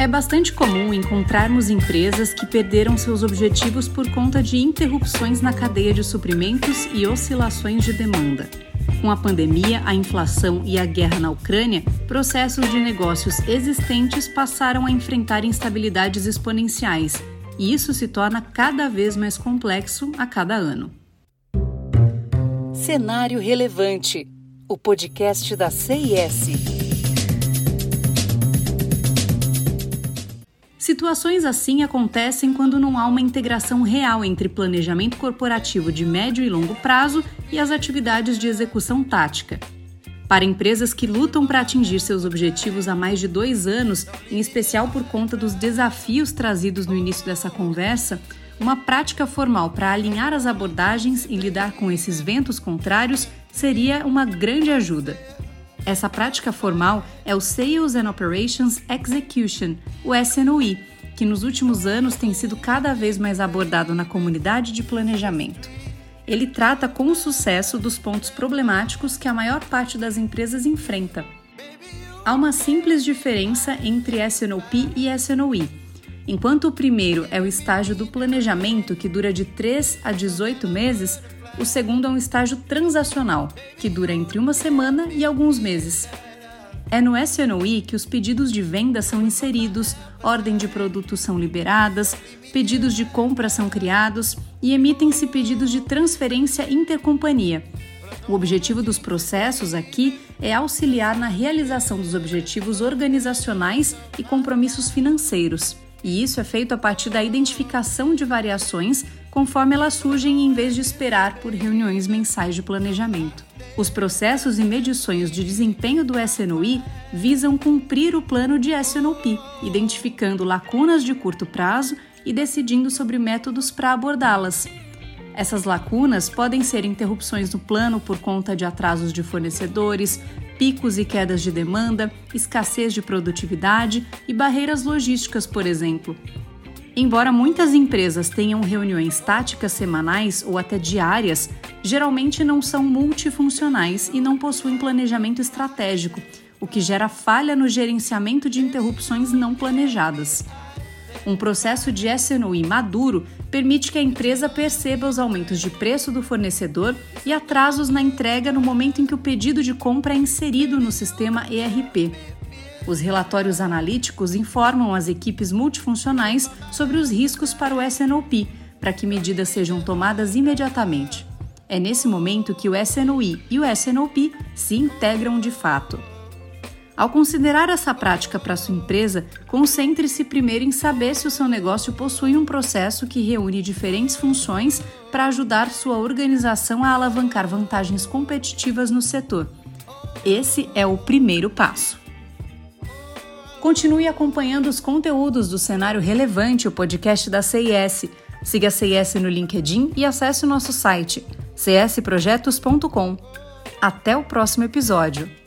É bastante comum encontrarmos empresas que perderam seus objetivos por conta de interrupções na cadeia de suprimentos e oscilações de demanda. Com a pandemia, a inflação e a guerra na Ucrânia, processos de negócios existentes passaram a enfrentar instabilidades exponenciais, e isso se torna cada vez mais complexo a cada ano. Cenário Relevante, o podcast da CIS. Situações assim acontecem quando não há uma integração real entre planejamento corporativo de médio e longo prazo e as atividades de execução tática. Para empresas que lutam para atingir seus objetivos há mais de dois anos, em especial por conta dos desafios trazidos no início dessa conversa, uma prática formal para alinhar as abordagens e lidar com esses ventos contrários seria uma grande ajuda. Essa prática formal é o Sales and Operations Execution, o SNOI, que nos últimos anos tem sido cada vez mais abordado na comunidade de planejamento. Ele trata com sucesso dos pontos problemáticos que a maior parte das empresas enfrenta. Há uma simples diferença entre SNOP e SNOI. Enquanto o primeiro é o estágio do planejamento, que dura de 3 a 18 meses, o segundo é um estágio transacional, que dura entre uma semana e alguns meses. É no SNOI que os pedidos de venda são inseridos, ordem de produtos são liberadas, pedidos de compra são criados e emitem-se pedidos de transferência intercompanhia. O objetivo dos processos aqui é auxiliar na realização dos objetivos organizacionais e compromissos financeiros. E isso é feito a partir da identificação de variações conforme elas surgem em vez de esperar por reuniões mensais de planejamento. Os processos e medições de desempenho do SNOI visam cumprir o plano de SNOP, identificando lacunas de curto prazo e decidindo sobre métodos para abordá-las. Essas lacunas podem ser interrupções no plano por conta de atrasos de fornecedores, picos e quedas de demanda, escassez de produtividade e barreiras logísticas, por exemplo. Embora muitas empresas tenham reuniões táticas semanais ou até diárias, geralmente não são multifuncionais e não possuem planejamento estratégico, o que gera falha no gerenciamento de interrupções não planejadas. Um processo de SNOI maduro permite que a empresa perceba os aumentos de preço do fornecedor e atrasos na entrega no momento em que o pedido de compra é inserido no sistema ERP. Os relatórios analíticos informam as equipes multifuncionais sobre os riscos para o SNOP, para que medidas sejam tomadas imediatamente. É nesse momento que o SNOI e o SNOP se integram de fato. Ao considerar essa prática para sua empresa, concentre-se primeiro em saber se o seu negócio possui um processo que reúne diferentes funções para ajudar sua organização a alavancar vantagens competitivas no setor. Esse é o primeiro passo. Continue acompanhando os conteúdos do Cenário Relevante, o podcast da CIS. Siga a CIS no LinkedIn e acesse o nosso site csprojetos.com. Até o próximo episódio.